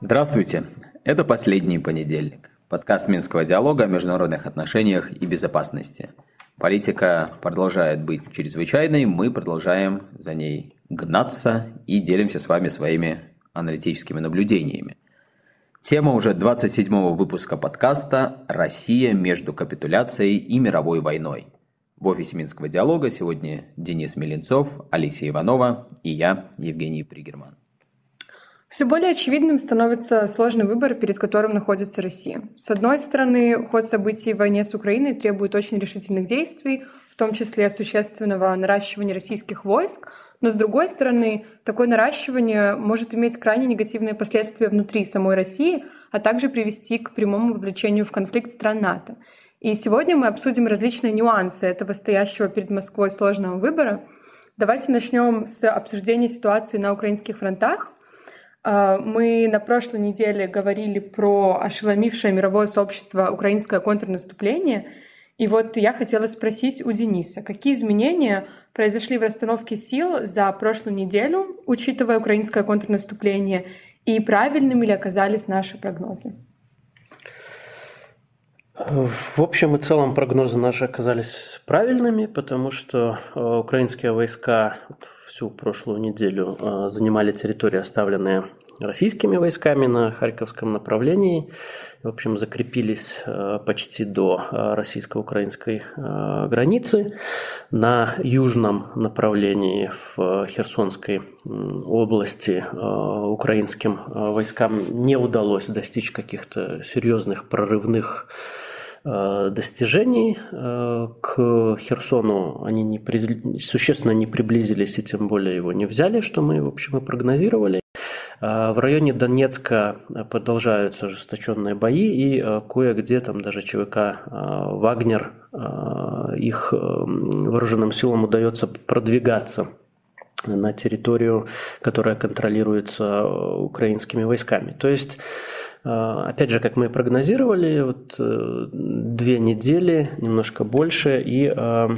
Здравствуйте! Это последний понедельник. Подкаст Минского диалога о международных отношениях и безопасности. Политика продолжает быть чрезвычайной, мы продолжаем за ней гнаться и делимся с вами своими аналитическими наблюдениями. Тема уже 27-го выпуска подкаста «Россия между капитуляцией и мировой войной». В офисе Минского диалога сегодня Денис Меленцов, Алисия Иванова и я, Евгений Пригерман. Все более очевидным становится сложный выбор, перед которым находится Россия. С одной стороны, ход событий в войне с Украиной требует очень решительных действий, в том числе существенного наращивания российских войск, но с другой стороны, такое наращивание может иметь крайне негативные последствия внутри самой России, а также привести к прямому вовлечению в конфликт стран НАТО. И сегодня мы обсудим различные нюансы этого стоящего перед Москвой сложного выбора. Давайте начнем с обсуждения ситуации на украинских фронтах. А, мы на прошлой неделе говорили про ошеломившее мировое сообщество украинское контрнаступление. И вот я хотела спросить у Дениса, какие изменения произошли в расстановке сил за прошлую неделю, учитывая украинское контрнаступление, и правильными ли оказались наши прогнозы? В общем и целом прогнозы наши оказались правильными, потому что э, украинские войска всю прошлую неделю э, занимали территории, оставленные российскими войсками на Харьковском направлении. В общем, закрепились э, почти до российско-украинской границы. На южном направлении в Херсонской области украинским войскам не удалось достичь каких-то серьезных прорывных достижений. Э, к Херсону они не при... существенно не приблизились и тем более его не взяли, что мы, в общем, и прогнозировали. Э, в районе Донецка продолжаются ожесточенные бои, и кое-где там даже ЧВК «Вагнер» их вооруженным силам удается продвигаться на территорию, которая контролируется украинскими войсками. То есть опять же, как мы прогнозировали, вот э, две недели, немножко больше, и а,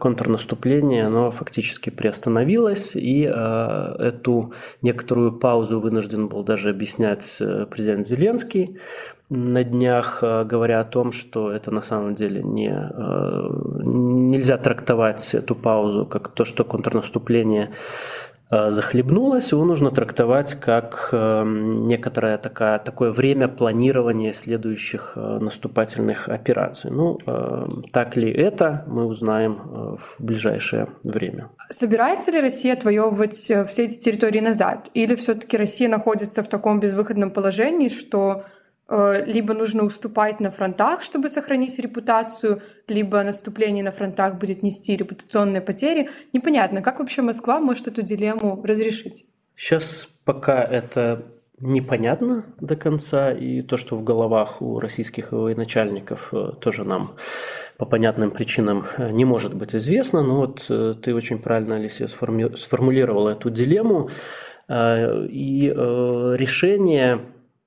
контрнаступление, оно фактически приостановилось, и а, эту некоторую паузу вынужден был даже объяснять э, президент Зеленский на днях, говоря о том, что это на самом деле не, нельзя трактовать эту паузу как то, что контрнаступление захлебнулась, его нужно трактовать как э, некоторое такое, такое время планирования следующих э, наступательных операций. Ну, так ли это, мы узнаем в ближайшее время. Собирается ли Россия отвоевывать все эти территории назад? Или все-таки Россия находится в таком безвыходном положении, что Э, либо нужно уступать на фронтах, чтобы сохранить репутацию, либо наступление на фронтах будет нести репутационные потери. Непонятно, как вообще Москва может эту дилемму разрешить? Сейчас пока это непонятно до конца, и то, что в головах у российских военачальников э, тоже нам по понятным причинам э, не может быть известно. Но вот ты очень правильно, Алисия, сформулировала эту дилемму. И решение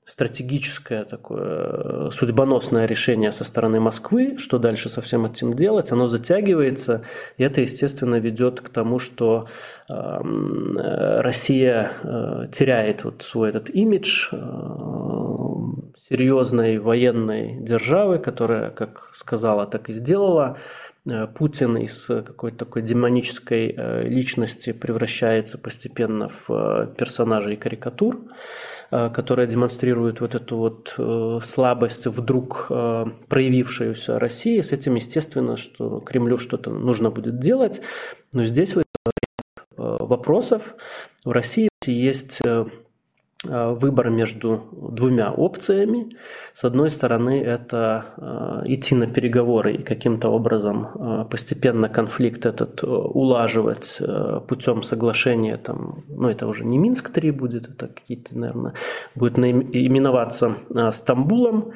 стратегическое такое судьбоносное решение со стороны Москвы, что дальше со всем этим делать, оно затягивается, и это, естественно, ведет к тому, что э, Россия э, теряет вот свой этот имидж э, серьезной военной державы, которая, как сказала, так и сделала. Э, Путин из какой-то такой демонической э, личности превращается постепенно в э, персонажа и карикатур. Э, которая демонстрирует вот эту вот э, слабость вдруг э, проявившуюся России. С этим, естественно, что Кремлю что-то нужно будет делать. Но здесь вопросов. У России есть Э, выбор между двумя опциями. С одной стороны, это э, идти на переговоры и каким-то образом э, постепенно конфликт этот улаживать путем соглашения. Там, ну, это уже не Минск-3 будет, это какие-то, наверное, будет именоваться Стамбулом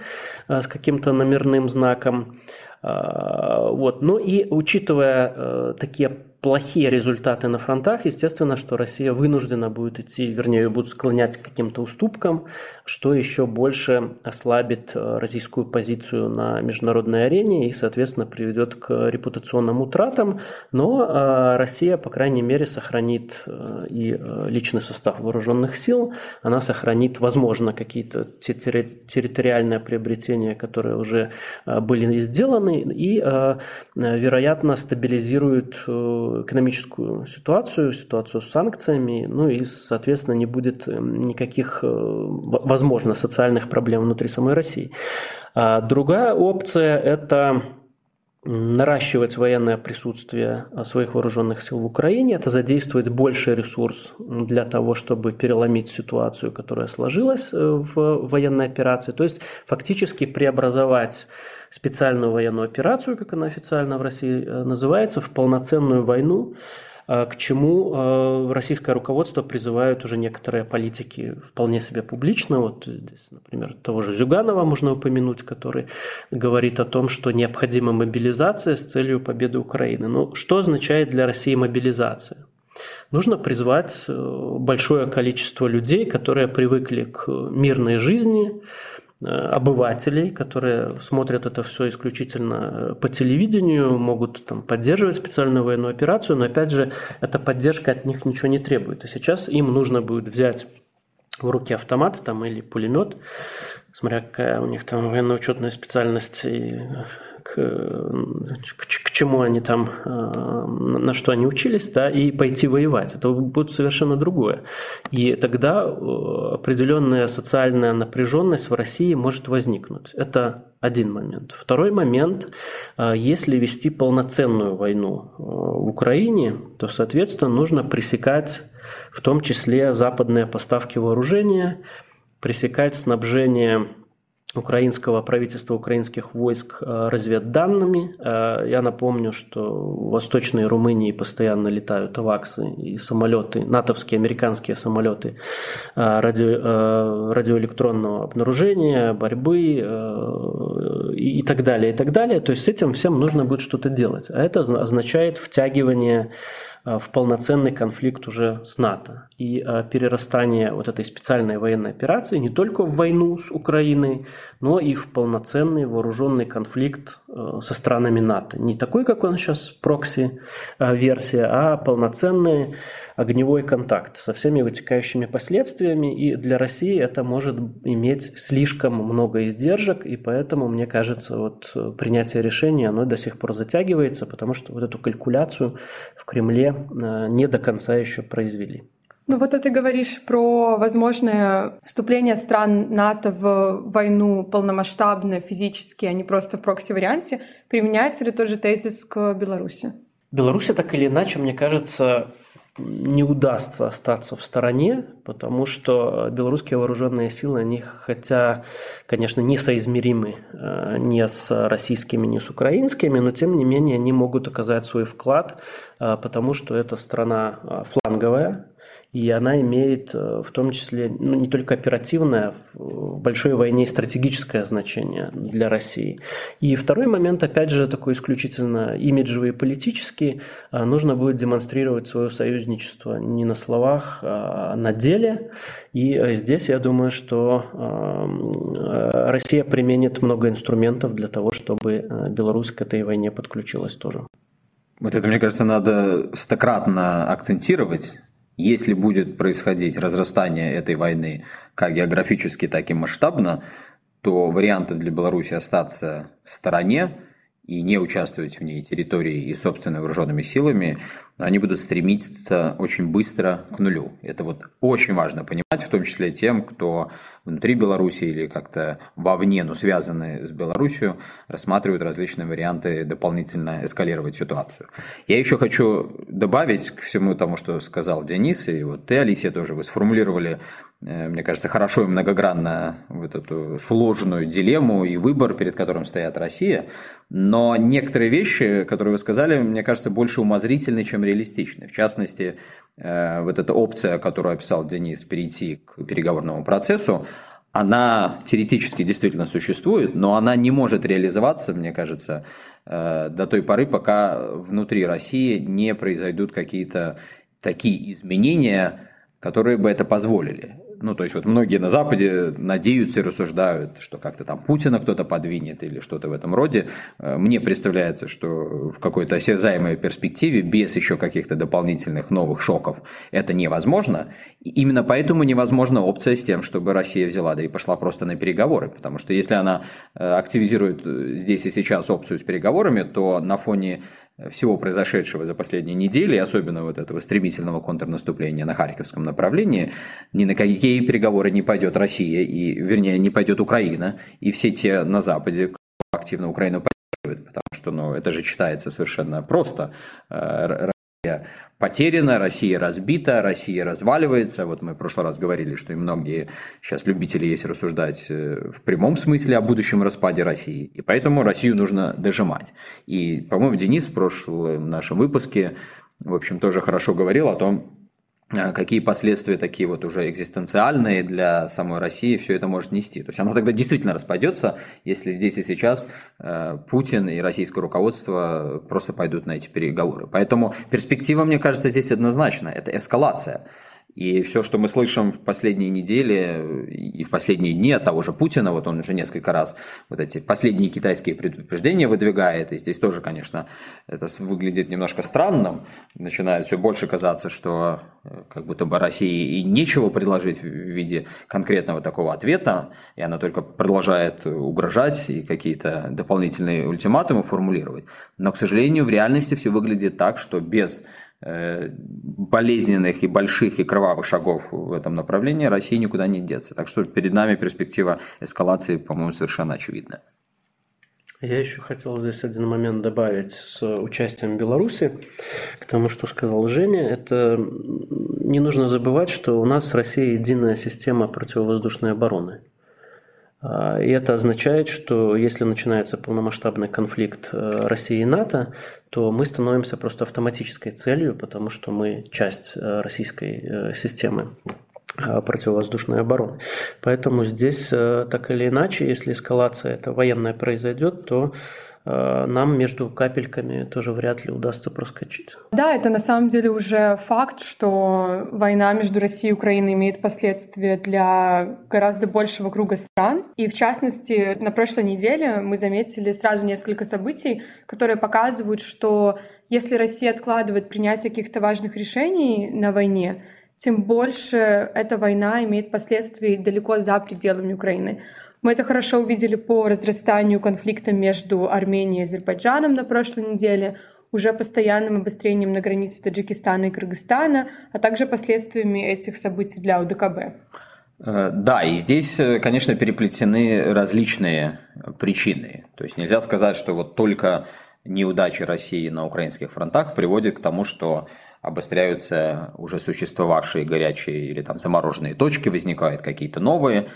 с каким-то номерным знаком. Вот. Ну и учитывая такие плохие результаты на фронтах, естественно, что Россия вынуждена будет идти, вернее, будет склонять к каким-то уступкам, что еще больше ослабит э, российскую позицию на международной арене и, соответственно, приведет к репутационным утратам. Но э, Россия, по крайней мере, сохранит э, и личный состав вооруженных сил, она сохранит, возможно, какие-то территориальные приобретения, которые уже были сделаны, и, вероятно, стабилизирует экономическую ситуацию, ситуацию с санкциями, ну и, соответственно, не будет эм, никаких, э, возможно, социальных проблем внутри самой России. А другая опция – это наращивать военное присутствие э, своих вооруженных сил в Украине, это задействовать больше ресурс для того, чтобы переломить ситуацию, которая сложилась э, в военной операции, то есть фактически преобразовать специальную военную операцию, как она официально в России э, называется, в полноценную войну, к чему э, российское руководство призывают уже некоторые политики вполне себе публично. Вот здесь, например, того же Зюганова можно упомянуть, который говорит о том, что необходима мобилизация с целью победы Украины. Но что означает для России мобилизация? Нужно призвать большое количество людей, которые привыкли к мирной жизни, Э, обывателей, которые смотрят это все исключительно э, по телевидению, могут там, поддерживать специальную военную операцию, но опять же, эта поддержка от них ничего не требует. И сейчас им нужно будет взять в руки автомат там, или пулемет, смотря какая у них там военно-учетная специальность и к, к, к чему они там, э, на что они учились, да, и пойти воевать. Это будет совершенно другое. И тогда э, определенная социальная напряженность в России может возникнуть. Это один момент. Второй момент, э, если вести полноценную войну в Украине, то, соответственно, нужно пресекать в том числе западные поставки вооружения, пресекать снабжение украинского правительства, украинских войск э, разведданными. Э, я напомню, что в Восточной Румынии постоянно летают аваксы и самолеты, натовские, американские самолеты э, радио, радиоэлектронного обнаружения, борьбы и так далее, и так далее. То есть с этим всем нужно будет что-то делать. А это означает втягивание в полноценный конфликт уже с НАТО. И э, перерастание вот этой специальной военной операции не только в войну с Украиной, но и в полноценный вооруженный конфликт э, со странами НАТО. Не такой, как он сейчас, прокси-версия, а полноценный огневой контакт со всеми вытекающими последствиями, и для России это может иметь слишком много издержек, и поэтому, мне кажется, вот э, принятие решения, оно до сих пор затягивается, потому что вот эту калькуляцию в Кремле э, не до конца еще произвели. Ну вот ты говоришь про возможное вступление стран НАТО в войну полномасштабно, физически, а не просто в прокси-варианте. Применяется ли тот же тезис к Беларуси? Беларуси так или иначе, мне кажется, не удастся остаться в стороне, потому что белорусские вооруженные силы, они хотя, конечно, не соизмеримы э, ни с российскими, ни с украинскими, но тем не менее они могут оказать свой вклад, э, потому что это страна э, фланговая, и она имеет э, в том числе ну, не только оперативное, в большой войне стратегическое значение для России. И второй момент, опять же, такой исключительно имиджевый и политический, э, нужно будет демонстрировать свое союзничество не на словах, а на деле. И э, здесь я думаю, что Россия применит много инструментов для того, чтобы Беларусь к этой войне подключилась тоже. Вот это, мне кажется, надо стократно акцентировать, если будет происходить разрастание этой войны как географически, так и масштабно, то вариантов для Беларуси остаться в стороне и не участвовать в ней территорией и собственными вооруженными силами, они будут стремиться очень быстро к нулю. Это вот очень важно понимать, в том числе тем, кто внутри Беларуси или как-то вовне, но связаны с Беларусью, рассматривают различные варианты дополнительно эскалировать ситуацию. Я еще хочу добавить к всему тому, что сказал Денис, и вот ты, Алисия, тоже вы сформулировали Э, мне кажется, хорошо и многогранно вот эту сложную дилемму и выбор, перед которым стоят Россия. Но некоторые вещи, которые вы сказали, мне кажется, больше умозрительны, чем реалистичны. В частности, э, вот эта опция, которую описал Денис, перейти к переговорному процессу, она теоретически действительно существует, но она не может реализоваться, мне кажется, э, до той поры, пока внутри России не произойдут какие-то такие изменения, которые бы это позволили. Ну, то есть вот многие на Западе надеются и рассуждают, что как-то там Путина кто-то подвинет или что-то в этом роде. Э, мне представляется, что в какой-то осязаемой перспективе, без еще каких-то дополнительных новых шоков, это невозможно. И именно поэтому невозможна опция с тем, чтобы Россия взяла, да и пошла просто на переговоры. Потому что если она э, активизирует э, здесь и сейчас опцию с переговорами, то на фоне всего произошедшего за последние недели, особенно вот этого стремительного контрнаступления на Харьковском направлении, ни на какие переговоры не пойдет Россия, и, вернее, не пойдет Украина, и все те на Западе, кто активно Украину поддерживает, потому что ну, это же читается совершенно просто. Потеряна, Россия разбита, Россия разваливается. Вот мы в прошлый раз говорили, что и многие сейчас любители есть рассуждать э, в прямом смысле о будущем распаде России. И поэтому Россию нужно дожимать. И, по-моему, Денис в прошлом нашем выпуске, в общем, тоже хорошо говорил о том, какие последствия такие вот уже экзистенциальные для самой России все это может нести. То есть оно тогда действительно распадется, если здесь и сейчас э, Путин и российское руководство просто пойдут на эти переговоры. Поэтому перспектива, мне кажется, здесь однозначно. Это эскалация. И все, что мы слышим в последние недели и в последние дни от того же Путина, вот он уже несколько раз вот эти последние китайские предупреждения выдвигает, и здесь тоже, конечно, это выглядит немножко странным, начинает все больше казаться, что э, как будто бы России и нечего предложить в виде конкретного такого ответа, и она только продолжает угрожать и какие-то дополнительные ультиматумы формулировать. Но, к сожалению, в реальности все выглядит так, что без Э, болезненных и больших и кровавых шагов в этом направлении России никуда не деться. Так что перед нами перспектива эскалации, по-моему, совершенно очевидна. Я еще хотел здесь один момент добавить с участием Беларуси к тому, что сказал Женя. Это не нужно забывать, что у нас в России единая система противовоздушной обороны. А, и это означает, что если начинается полномасштабный конфликт э, России и НАТО, то мы становимся просто автоматической целью, потому что мы часть э, российской э, системы противовоздушной обороны. Поэтому здесь так или иначе, если эскалация это военная произойдет, то нам между капельками тоже вряд ли удастся проскочить. Да, это на самом деле уже факт, что война между Россией и Украиной имеет последствия для гораздо большего круга стран. И в частности, на прошлой неделе мы заметили сразу несколько событий, которые показывают, что если Россия откладывает принятие каких-то важных решений на войне, тем больше эта война имеет последствий далеко за пределами Украины. Мы это хорошо увидели по разрастанию конфликта между Арменией и Азербайджаном на прошлой неделе, уже постоянным обострением на границе Таджикистана и Кыргызстана, а также последствиями этих событий для УДКБ. Э, да, и здесь, э, конечно, переплетены различные причины. То есть нельзя сказать, что вот только неудачи России на украинских фронтах приводят к тому, что обостряются уже существовавшие горячие или там замороженные точки, возникают какие-то новые.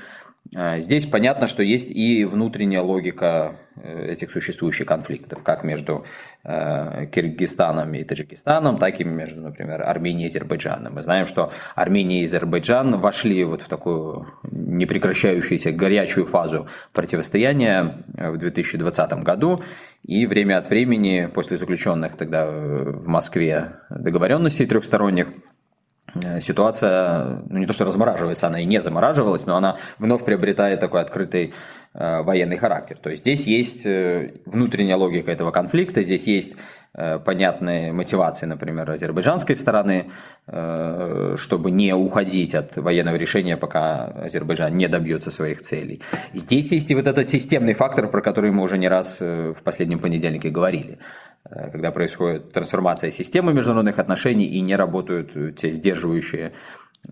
А, здесь понятно, что есть и внутренняя логика э, этих существующих конфликтов, как между э, Киргизстаном и Таджикистаном, так и между, например, Арменией и Азербайджаном. Мы знаем, что Армения и Азербайджан вошли вот в такую непрекращающуюся горячую фазу противостояния э, в 2020 году, и время от времени, после заключенных тогда в Москве договоренностей трехсторонних, ситуация, ну не то что размораживается, она и не замораживалась, но она вновь приобретает такой открытый э, военный характер. То есть здесь есть э, внутренняя логика этого конфликта, здесь есть э, понятные мотивации, например, азербайджанской стороны, э, чтобы не уходить от военного решения, пока Азербайджан не добьется своих целей. Здесь есть и вот этот системный фактор, про который мы уже не раз э, в последнем понедельнике говорили. Э, когда происходит трансформация системы международных отношений и не работают те сдерживающие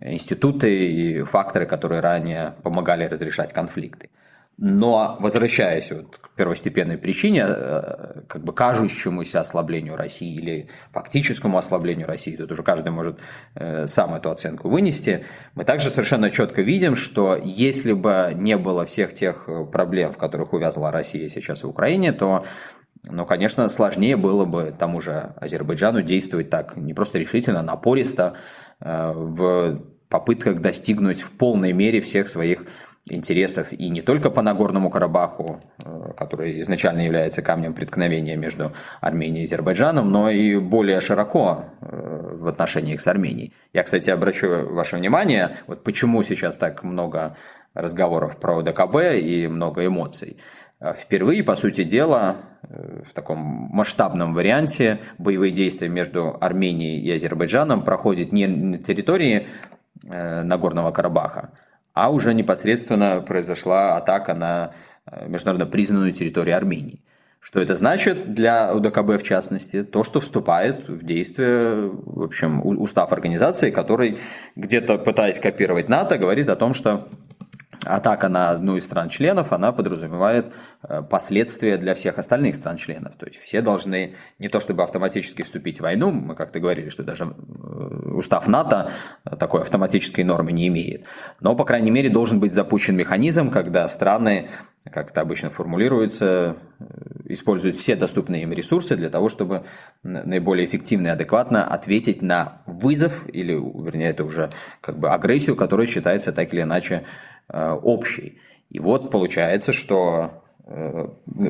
институты и факторы, которые ранее помогали разрешать конфликты. Но возвращаясь вот к первостепенной причине, э, как бы кажущемуся ослаблению России или фактическому ослаблению России, тут уже каждый может э, сам эту оценку вынести, мы также совершенно четко видим, что если бы не было всех тех проблем, в которых увязла Россия сейчас в Украине, то но, конечно, сложнее было бы тому же Азербайджану действовать так не просто решительно, а напористо э, в попытках достигнуть в полной мере всех своих интересов и не только по Нагорному Карабаху, э, который изначально является камнем преткновения между Арменией и Азербайджаном, но и более широко э, в отношениях с Арменией. Я, кстати, обращу ваше внимание, вот почему сейчас так много разговоров про ОДКБ и много эмоций. Э, впервые, по сути дела, в таком масштабном варианте боевые действия между Арменией и Азербайджаном проходят не на территории Нагорного Карабаха, а уже непосредственно произошла атака на э, международно признанную территорию Армении. Что это значит для УДКБ в частности? То, что вступает в действие, в общем, устав организации, который где-то пытаясь копировать НАТО, говорит о том, что атака на одну из стран-членов, она подразумевает э, последствия для всех остальных стран-членов. То есть все должны не то чтобы автоматически вступить в войну, мы как-то говорили, что даже э, устав НАТО такой автоматической нормы не имеет, но, по крайней мере, должен быть запущен механизм, когда страны, как это обычно формулируется, э, используют все доступные им ресурсы для того, чтобы наиболее эффективно и адекватно ответить на вызов, или, вернее, это уже как бы агрессию, которая считается так или иначе Э, общий. И вот получается, что э,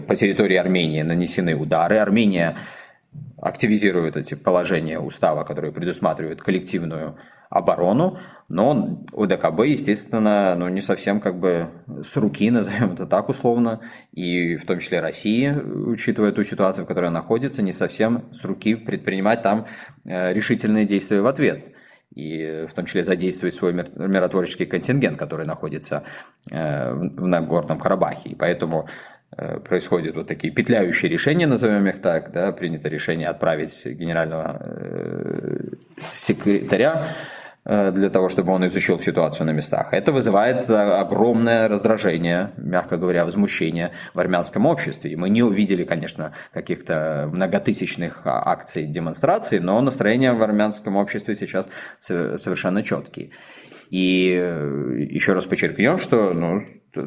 по территории Армении нанесены удары. Армения активизирует эти положения устава, которые предусматривают коллективную оборону, но ОДКБ, естественно, ну, не совсем как бы с руки, назовем это так условно, и в том числе России, учитывая ту ситуацию, в которой она находится, не совсем с руки предпринимать там э, решительные действия в ответ – и в том числе задействовать свой миротворческий контингент, который находится э, в Нагорном Карабахе. И поэтому э, происходят вот такие петляющие решения, назовем их так, да, принято решение отправить генерального э, секретаря для того, чтобы он изучил ситуацию на местах. Это вызывает э, огромное раздражение, мягко говоря, возмущение в армянском обществе. И мы не увидели, конечно, каких-то многотысячных а, акций, демонстраций, но настроения в армянском обществе сейчас совершенно четкие. И э, еще раз подчеркнем, что ну,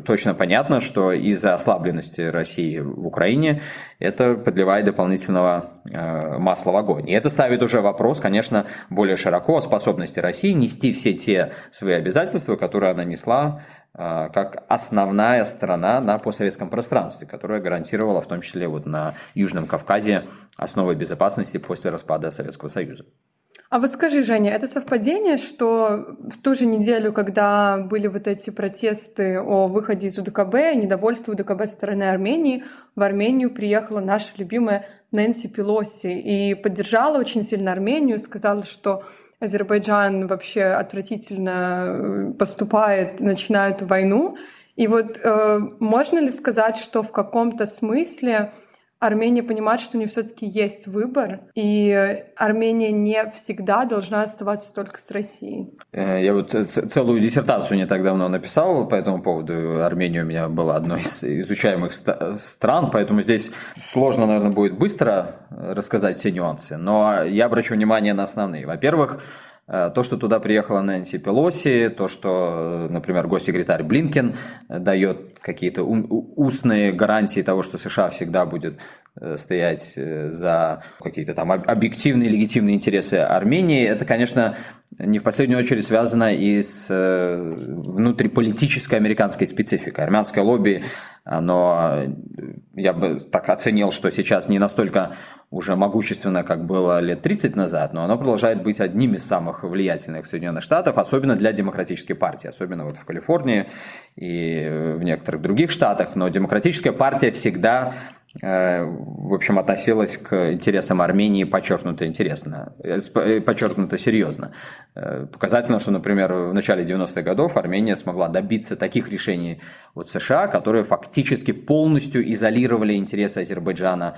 точно понятно, что из-за ослабленности России в Украине это подливает дополнительного э, масла в огонь. И это ставит уже вопрос, конечно, более широко о способности России нести все те свои обязательства, которые она несла э, как основная страна на постсоветском пространстве, которая гарантировала в том числе вот на Южном Кавказе основы безопасности после распада Советского Союза. А вот скажи, Женя, это совпадение, что в ту же неделю, когда были вот эти протесты о выходе из УДКБ, недовольство УДКБ стороны Армении, в Армению приехала наша любимая Нэнси Пелоси и поддержала очень сильно Армению, сказала, что Азербайджан вообще отвратительно э, поступает, начинает войну. И вот э, можно ли сказать, что в каком-то смысле Армения понимает, что у нее все-таки есть выбор, и Армения не всегда должна оставаться только с Россией. Э, я вот целую диссертацию не так давно написал по этому поводу. Армения у меня была одной из изучаемых стран, поэтому здесь сложно, наверное, будет быстро рассказать все нюансы. Но я обращу внимание на основные. Во-первых, Э, то, что туда приехала Нэнси Пелоси, то, что, например, госсекретарь Блинкен дает какие-то устные гарантии того, что США всегда будет э, стоять э, за какие-то там объективные, легитимные интересы Армении, это, конечно, не в последнюю очередь связано и с внутриполитической американской спецификой. Армянское лобби, оно, я бы так оценил, что сейчас не настолько уже могущественно, как было лет 30 назад, но оно продолжает быть одним из самых влиятельных Соединенных Штатов, особенно для демократической партии, особенно вот в Калифорнии и в некоторых других штатах, но демократическая партия всегда э, в общем, относилась к интересам Армении подчеркнуто интересно, э, э, подчеркнуто серьезно. Показательно, что, например, в начале 90-х годов Армения смогла добиться таких решений от США, которые фактически полностью изолировали интересы Азербайджана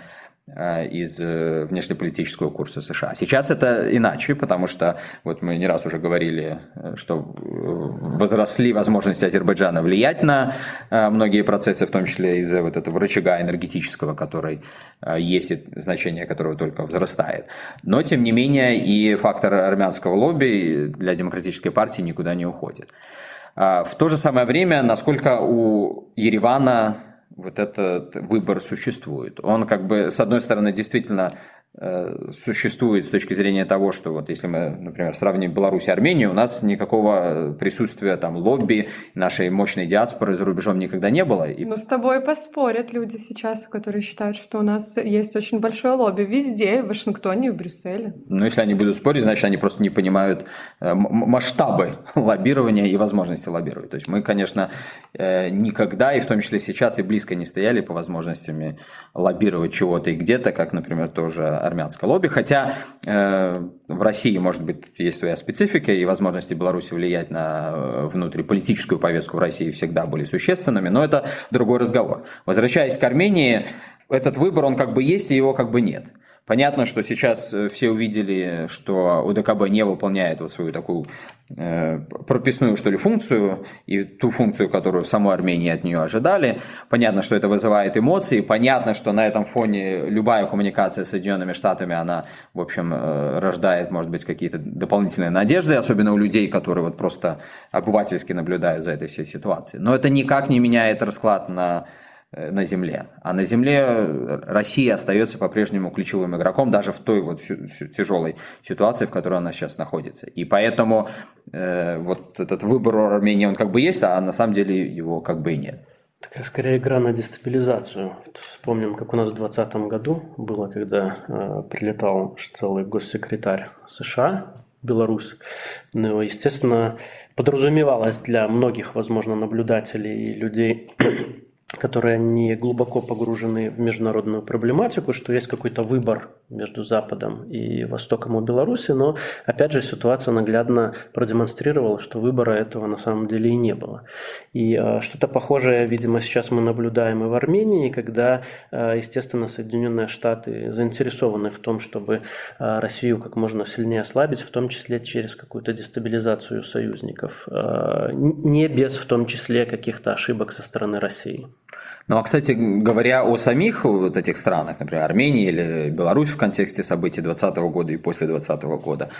из э, внешнеполитического курса США. Сейчас это иначе, потому что вот мы не раз уже говорили, э, что возросли возможности Азербайджана влиять на многие процессы, в том числе из-за вот этого рычага энергетического, который есть, значение которого только возрастает. Но, тем не менее, и фактор армянского лобби для демократической партии никуда не уходит. В то же самое время, насколько у Еревана вот этот выбор существует. Он как бы, с одной стороны, действительно существует с точки зрения того, что вот если мы, например, сравним Беларусь и Армению, у нас никакого присутствия там лобби нашей мощной диаспоры за рубежом никогда не было. И... Ну, с тобой поспорят люди сейчас, которые считают, что у нас есть очень большое лобби везде, в Вашингтоне в Брюсселе. Ну, если они будут спорить, значит, они просто не понимают э, масштабы лоббирования и возможности лоббировать. То есть мы, конечно, э, никогда, и в том числе сейчас, и близко не стояли по возможностями лоббировать чего-то и где-то, как, например, тоже армянское лобби, хотя э, в России, может быть, есть своя специфика, и возможности Беларуси влиять на э, внутриполитическую повестку в России всегда были существенными, но это другой разговор. Возвращаясь к Армении, этот выбор, он как бы есть, и его как бы нет. Понятно, что сейчас э, все увидели, что УДКБ не выполняет вот свою такую э, прописную, что ли, функцию, и ту функцию, которую в самой Армении от нее ожидали. Понятно, что это вызывает эмоции, понятно, что на этом фоне любая коммуникация с Соединенными Штатами, она, в общем, э, рождает, может быть, какие-то дополнительные надежды, особенно у людей, которые вот просто обывательски наблюдают за этой всей ситуацией. Но это никак не меняет расклад на на Земле. А на Земле Россия остается по-прежнему ключевым игроком даже в той вот тяжелой ситуации, в которой она сейчас находится. И поэтому э, вот этот выбор Армении, он как бы есть, а на самом деле его как бы и нет. Такая скорее игра на дестабилизацию. Вспомним, как у нас в 2020 году было, когда э, прилетал целый госсекретарь США в Беларусь. Ну, естественно, подразумевалось для многих, возможно, наблюдателей и людей которые не глубоко погружены в международную проблематику, что есть какой-то выбор между Западом и Востоком у Беларуси, но, опять же, ситуация наглядно продемонстрировала, что выбора этого на самом деле и не было. И э, что-то похожее, видимо, сейчас мы наблюдаем и в Армении, когда, э, естественно, Соединенные Штаты заинтересованы в том, чтобы э, Россию как можно сильнее ослабить, в том числе через какую-то дестабилизацию союзников, э, не без в том числе каких-то ошибок со стороны России. Ну а, кстати, говоря о самих вот этих странах, например, Армении или Беларусь в контексте событий 2020 года и после 2020 года,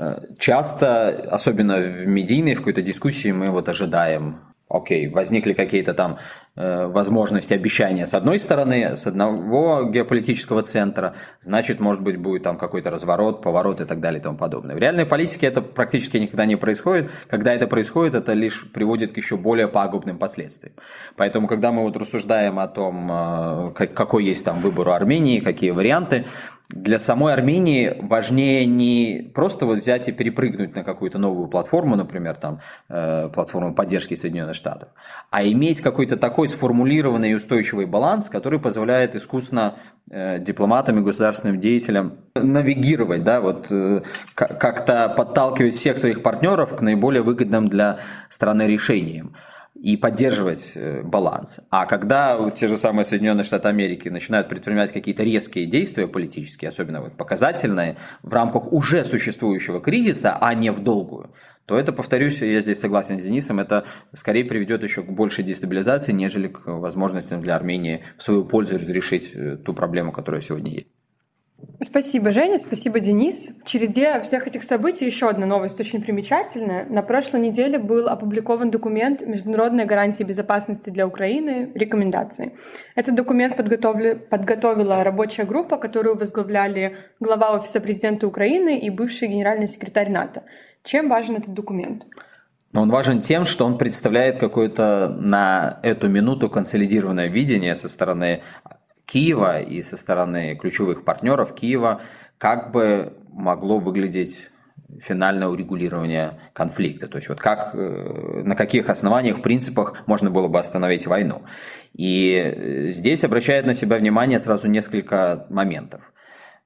э, часто, особенно в медийной в какой-то дискуссии, мы вот ожидаем окей, возникли какие-то там э, возможности, обещания с одной стороны, с одного геополитического центра, значит, может быть, будет там какой-то разворот, поворот и так далее и тому подобное. В реальной политике это практически никогда не происходит. Когда это происходит, это лишь приводит к еще более пагубным последствиям. Поэтому, когда мы вот рассуждаем о том, э, какой есть там выбор у Армении, какие варианты, для самой Армении важнее не просто вот взять и перепрыгнуть на какую-то новую платформу, например, там, э, платформу поддержки Соединенных Штатов, а иметь какой-то такой сформулированный и устойчивый баланс, который позволяет искусно э, дипломатам и государственным деятелям навигировать, да, вот э, как-то подталкивать всех своих партнеров к наиболее выгодным для страны решениям и поддерживать э, баланс. А когда те же самые Соединенные Штаты Америки начинают предпринимать какие-то резкие действия политические, особенно вот показательные, в рамках уже существующего кризиса, а не в долгую, то это, повторюсь, я здесь согласен с Денисом, это скорее приведет еще к большей дестабилизации, нежели к возможностям для Армении в свою пользу разрешить э, ту проблему, которая сегодня есть. Спасибо, Женя, спасибо, Денис. В череде всех этих событий еще одна новость очень примечательная. На прошлой неделе был опубликован документ «Международные гарантии безопасности для Украины. Рекомендации». Этот документ подготовила рабочая группа, которую возглавляли глава Офиса президента Украины и бывший генеральный секретарь НАТО. Чем важен этот документ? Но он важен тем, что он представляет какое-то на эту минуту консолидированное видение со стороны Киева и со стороны ключевых партнеров Киева, как бы могло выглядеть финальное урегулирование конфликта. То есть вот как, э, на каких основаниях, принципах можно было бы остановить войну. И э, здесь обращает на себя внимание сразу несколько моментов.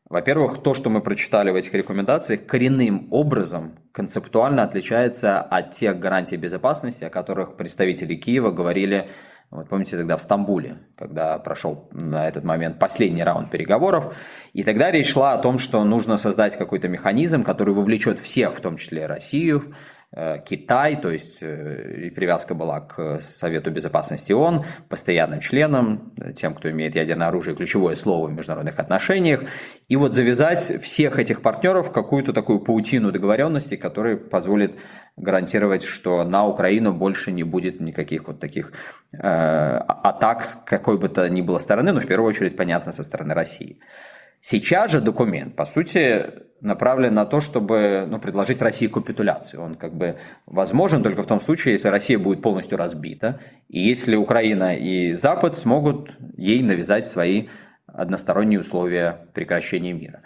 Во-первых, то, что мы прочитали в этих рекомендациях, коренным образом концептуально отличается от тех гарантий безопасности, о которых представители Киева говорили вот помните тогда в Стамбуле, когда прошел на этот момент последний раунд переговоров, и тогда речь шла о том, что нужно создать какой-то механизм, который вовлечет всех, в том числе Россию, Китай, то есть э, привязка была к Совету Безопасности ООН, постоянным членам, тем, кто имеет ядерное оружие, ключевое слово в международных отношениях, и вот завязать всех этих партнеров в какую-то такую паутину договоренностей, которая позволит гарантировать, что на Украину больше не будет никаких вот таких э, атак с какой бы то ни было стороны, но в первую очередь, понятно, со стороны России. Сейчас же документ, по сути, направлен на то, чтобы ну, предложить России капитуляцию. Он как бы возможен только в том случае, если Россия будет полностью разбита, и если Украина и Запад смогут ей навязать свои односторонние условия прекращения мира.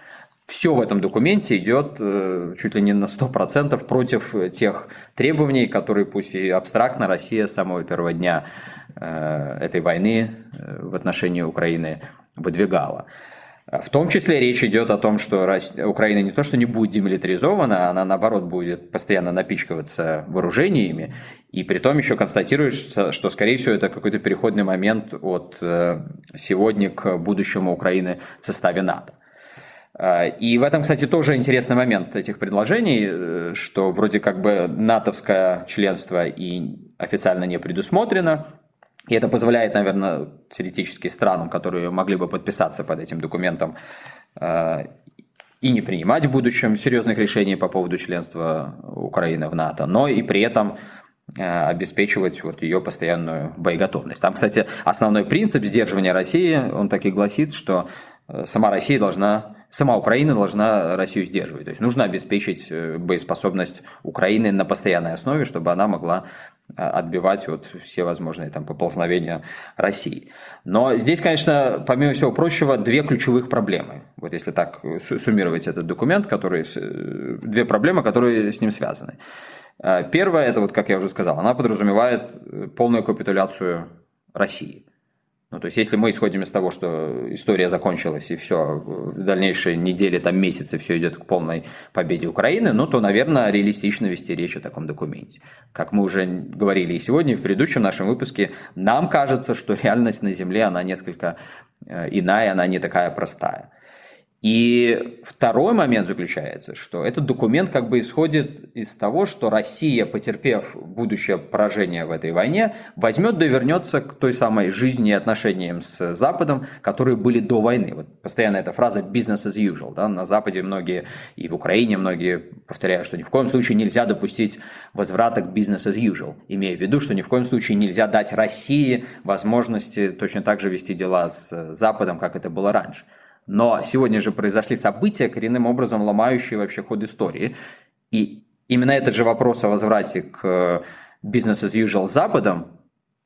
Все в этом документе идет э, чуть ли не на 100% против тех требований, которые пусть и абстрактно Россия с самого первого дня э, этой войны э, в отношении Украины выдвигала. В том числе речь идет о том, что Украина не то что не будет демилитаризована, она наоборот будет постоянно напичкиваться вооружениями, и при том еще констатируется, что, скорее всего, это какой-то переходный момент от э, сегодня к будущему Украины в составе НАТО. А, и в этом, кстати, тоже интересный момент этих предложений, э, что вроде как бы натовское членство и официально не предусмотрено, и это позволяет, наверное, теоретически странам, которые могли бы подписаться под этим документом э, и не принимать в будущем серьезных решений по поводу членства Украины в НАТО, но и при этом э, обеспечивать вот ее постоянную боеготовность. Там, кстати, основной принцип сдерживания России, он так и гласит, что э, сама Россия должна сама Украина должна Россию сдерживать. То есть нужно обеспечить боеспособность Украины на постоянной основе, чтобы она могла Э, отбивать вот все возможные там поползновения России. Но здесь, конечно, помимо всего прочего, две ключевых проблемы. Вот если так суммировать этот документ, которые, э, две проблемы, которые с ним связаны. Э, первое, это вот, как я уже сказал, она подразумевает полную капитуляцию России. Ну, то есть, если мы исходим из того, что история закончилась и все, в дальнейшие недели, там месяцы все идет к полной победе Украины, ну, то, наверное, реалистично вести речь о таком документе. Как мы уже говорили и сегодня, и в предыдущем нашем выпуске, нам кажется, что реальность на Земле, она несколько э, иная, она не такая простая. И второй момент заключается, что этот документ как бы исходит из того, что Россия, потерпев будущее поражение в этой войне, возьмет да вернется к той самой жизни и отношениям с Западом, которые были до войны. Вот постоянно эта фраза «business as usual». Да? На Западе многие, и в Украине многие повторяют, что ни в коем случае нельзя допустить возврата к business as usual, имея в виду, что ни в коем случае нельзя дать России возможности точно так же вести дела с Западом, как это было раньше. Но сегодня же произошли события, коренным образом ломающие вообще ход истории. И именно этот же вопрос о возврате к бизнес as usual Западом,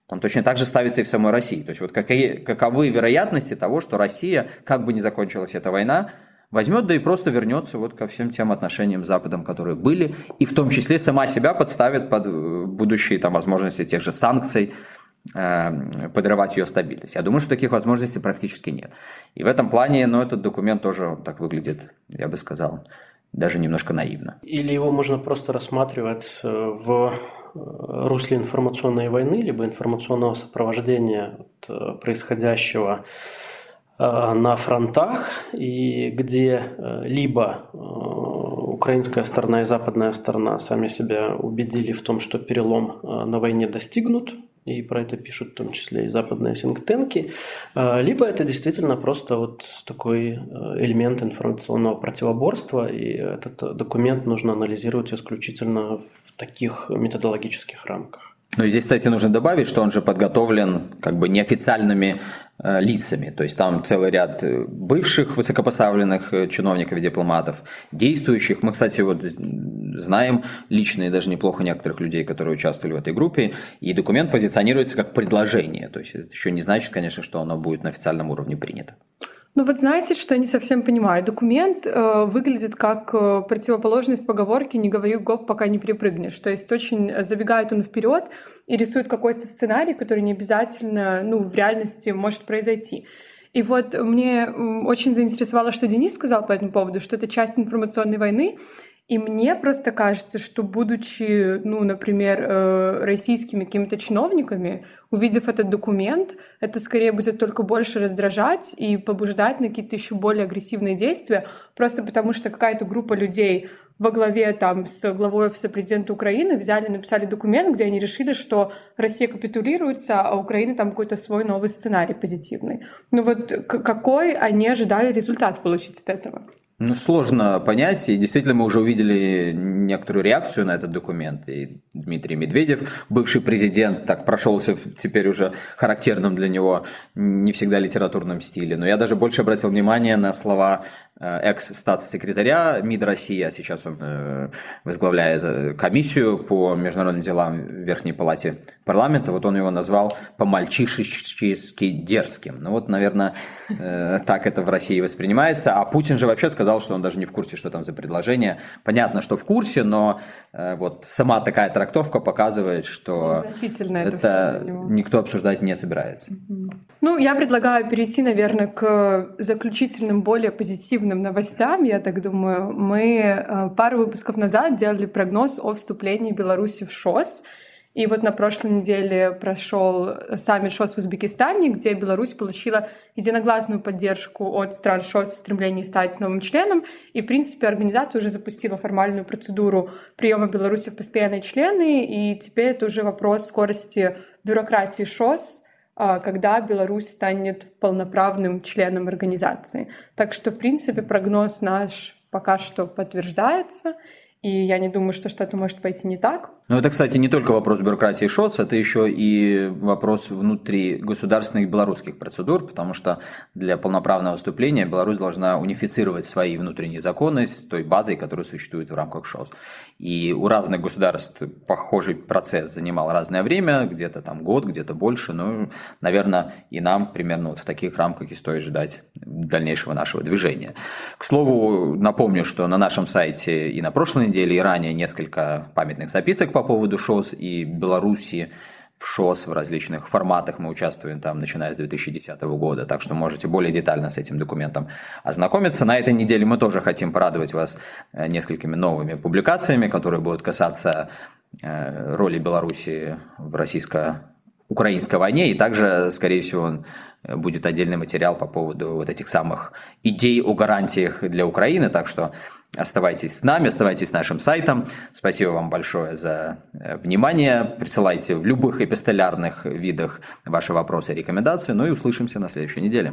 он точно так же ставится и в самой России. То есть вот какие, каковы вероятности того, что Россия, как бы ни закончилась эта война, возьмет да и просто вернется вот ко всем тем отношениям с Западом, которые были, и в том числе сама себя подставит под э, будущие там возможности тех же санкций, Э, подрывать ее стабильность. Я думаю, что таких возможностей практически нет. И в этом плане, ну, этот документ тоже так выглядит, я бы сказал, даже немножко наивно. Или его можно просто рассматривать э, в э, русле информационной войны, либо информационного сопровождения происходящего на фронтах, и где либо украинская сторона и западная сторона сами себя убедили в том, что перелом на войне достигнут, и про это пишут в том числе и западные сингтенки, а, либо это действительно просто вот такой э, элемент информационного противоборства, и этот документ нужно анализировать исключительно в таких методологических рамках. Ну и здесь, кстати, нужно добавить, что он же подготовлен как бы неофициальными лицами. То есть там целый ряд э, бывших высокопоставленных э, чиновников и дипломатов, действующих. Мы, кстати, вот знаем лично и даже неплохо некоторых людей, которые участвовали в этой группе. И документ позиционируется как предложение. То есть это еще не значит, конечно, что оно будет на официальном уровне принято. Ну вот знаете, что я не совсем понимаю. Документ э, выглядит как э, противоположность поговорки «не говори гоп, пока не перепрыгнешь». То есть очень забегает он вперед и рисует какой-то сценарий, который не обязательно ну, в реальности может произойти. И вот мне очень заинтересовало, что Денис сказал по этому поводу, что это часть информационной войны, и мне просто кажется, что будучи, ну, например, э, российскими какими-то чиновниками, увидев этот документ, это скорее будет только больше раздражать и побуждать на какие-то еще более агрессивные действия, просто потому что какая-то группа людей во главе там с главой офиса президента Украины взяли, написали документ, где они решили, что Россия капитулируется, а Украина там какой-то свой новый сценарий позитивный. Ну вот какой они ожидали результат получить от этого? Ну, сложно понять, и действительно мы уже увидели некоторую реакцию на этот документ. И Дмитрий Медведев, бывший президент, так прошелся теперь уже характерным для него не всегда литературном стиле. Но я даже больше обратил внимание на слова экс-статс-секретаря МИД России, а сейчас он э, возглавляет э, комиссию по международным делам в Верхней Палате парламента. Вот он его назвал по-мальчишески дерзким. Ну вот, наверное, так это в России воспринимается. А Путин же вообще сказал, что он даже не в курсе, что там за предложение. Понятно, что в курсе, но вот сама такая трактовка показывает, что это, это никто обсуждать не собирается. Ну, я предлагаю перейти, наверное, к заключительным, более позитивным позитивным новостям, я так думаю. Мы э, пару выпусков назад делали прогноз о вступлении Беларуси в ШОС. И вот на прошлой неделе прошел саммит ШОС в Узбекистане, где Беларусь получила единогласную поддержку от стран ШОС в стремлении стать новым членом. И, в принципе, организация уже запустила формальную процедуру приема Беларуси в постоянные члены. И теперь это уже вопрос скорости бюрократии ШОС, когда Беларусь станет полноправным членом организации. Так что, в принципе, прогноз наш пока что подтверждается, и я не думаю, что что-то может пойти не так. Ну, это, кстати, не только вопрос бюрократии ШОЦ, это еще и вопрос внутри государственных белорусских процедур, потому что для полноправного выступления Беларусь должна унифицировать свои внутренние законы с той базой, которая существует в рамках ШОС. И у разных государств похожий процесс занимал разное время, где-то там год, где-то больше, ну, наверное, и нам примерно вот в таких рамках и стоит ждать дальнейшего нашего движения. К слову, напомню, что на нашем сайте и на прошлой неделе, и ранее несколько памятных записок по поводу ШОС и Беларуси в ШОС в различных форматах. Мы участвуем там, начиная с 2010 года, так что можете более детально с этим документом ознакомиться. На этой неделе мы тоже хотим порадовать вас э, несколькими новыми публикациями, которые будут касаться э, роли Беларуси в российско-украинской войне, и также, скорее всего, будет отдельный материал по поводу вот этих самых идей о гарантиях для Украины, так что оставайтесь с нами, оставайтесь с нашим сайтом. Спасибо вам большое за э, внимание. Присылайте в любых эпистолярных видах ваши вопросы и рекомендации. Ну и услышимся на следующей неделе.